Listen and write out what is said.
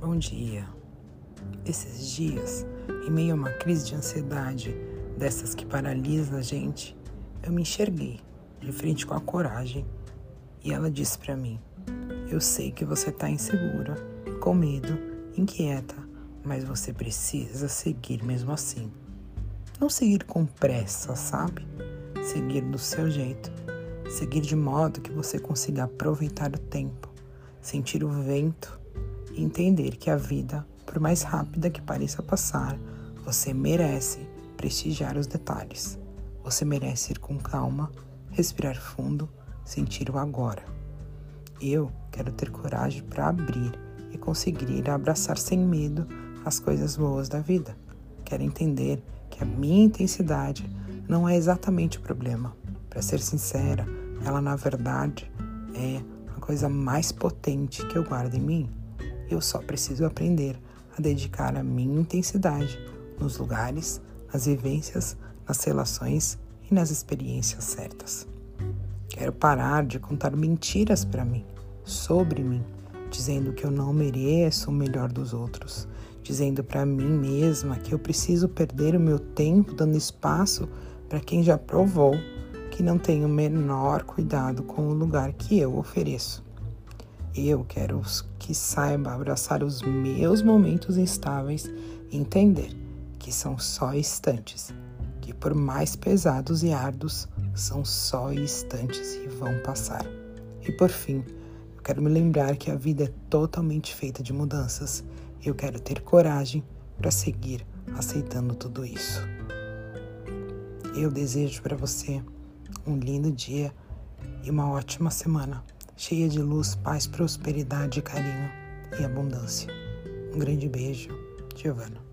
Bom dia. Esses dias, em meio a uma crise de ansiedade, dessas que paralisa a gente, eu me enxerguei de frente com a coragem e ela disse para mim: Eu sei que você está insegura, com medo, inquieta, mas você precisa seguir mesmo assim. Não seguir com pressa, sabe? Seguir do seu jeito. Seguir de modo que você consiga aproveitar o tempo, sentir o vento e entender que a vida, por mais rápida que pareça passar, você merece prestigiar os detalhes. Você merece ir com calma, respirar fundo, sentir o agora. Eu quero ter coragem para abrir e conseguir abraçar sem medo as coisas boas da vida. Quero entender que a minha intensidade não é exatamente o problema. Para ser sincera, ela na verdade é a coisa mais potente que eu guardo em mim. Eu só preciso aprender a dedicar a minha intensidade nos lugares, nas vivências, nas relações e nas experiências certas. Quero parar de contar mentiras para mim, sobre mim, dizendo que eu não mereço o melhor dos outros, dizendo para mim mesma que eu preciso perder o meu tempo dando espaço para quem já provou que não tem o menor cuidado com o lugar que eu ofereço. Eu quero que saiba abraçar os meus momentos instáveis e entender que são só instantes, que por mais pesados e árduos, são só instantes e vão passar. E por fim, eu quero me lembrar que a vida é totalmente feita de mudanças. Eu quero ter coragem para seguir aceitando tudo isso. Eu desejo para você um lindo dia e uma ótima semana cheia de luz, paz, prosperidade, carinho e abundância. Um grande beijo, Giovana.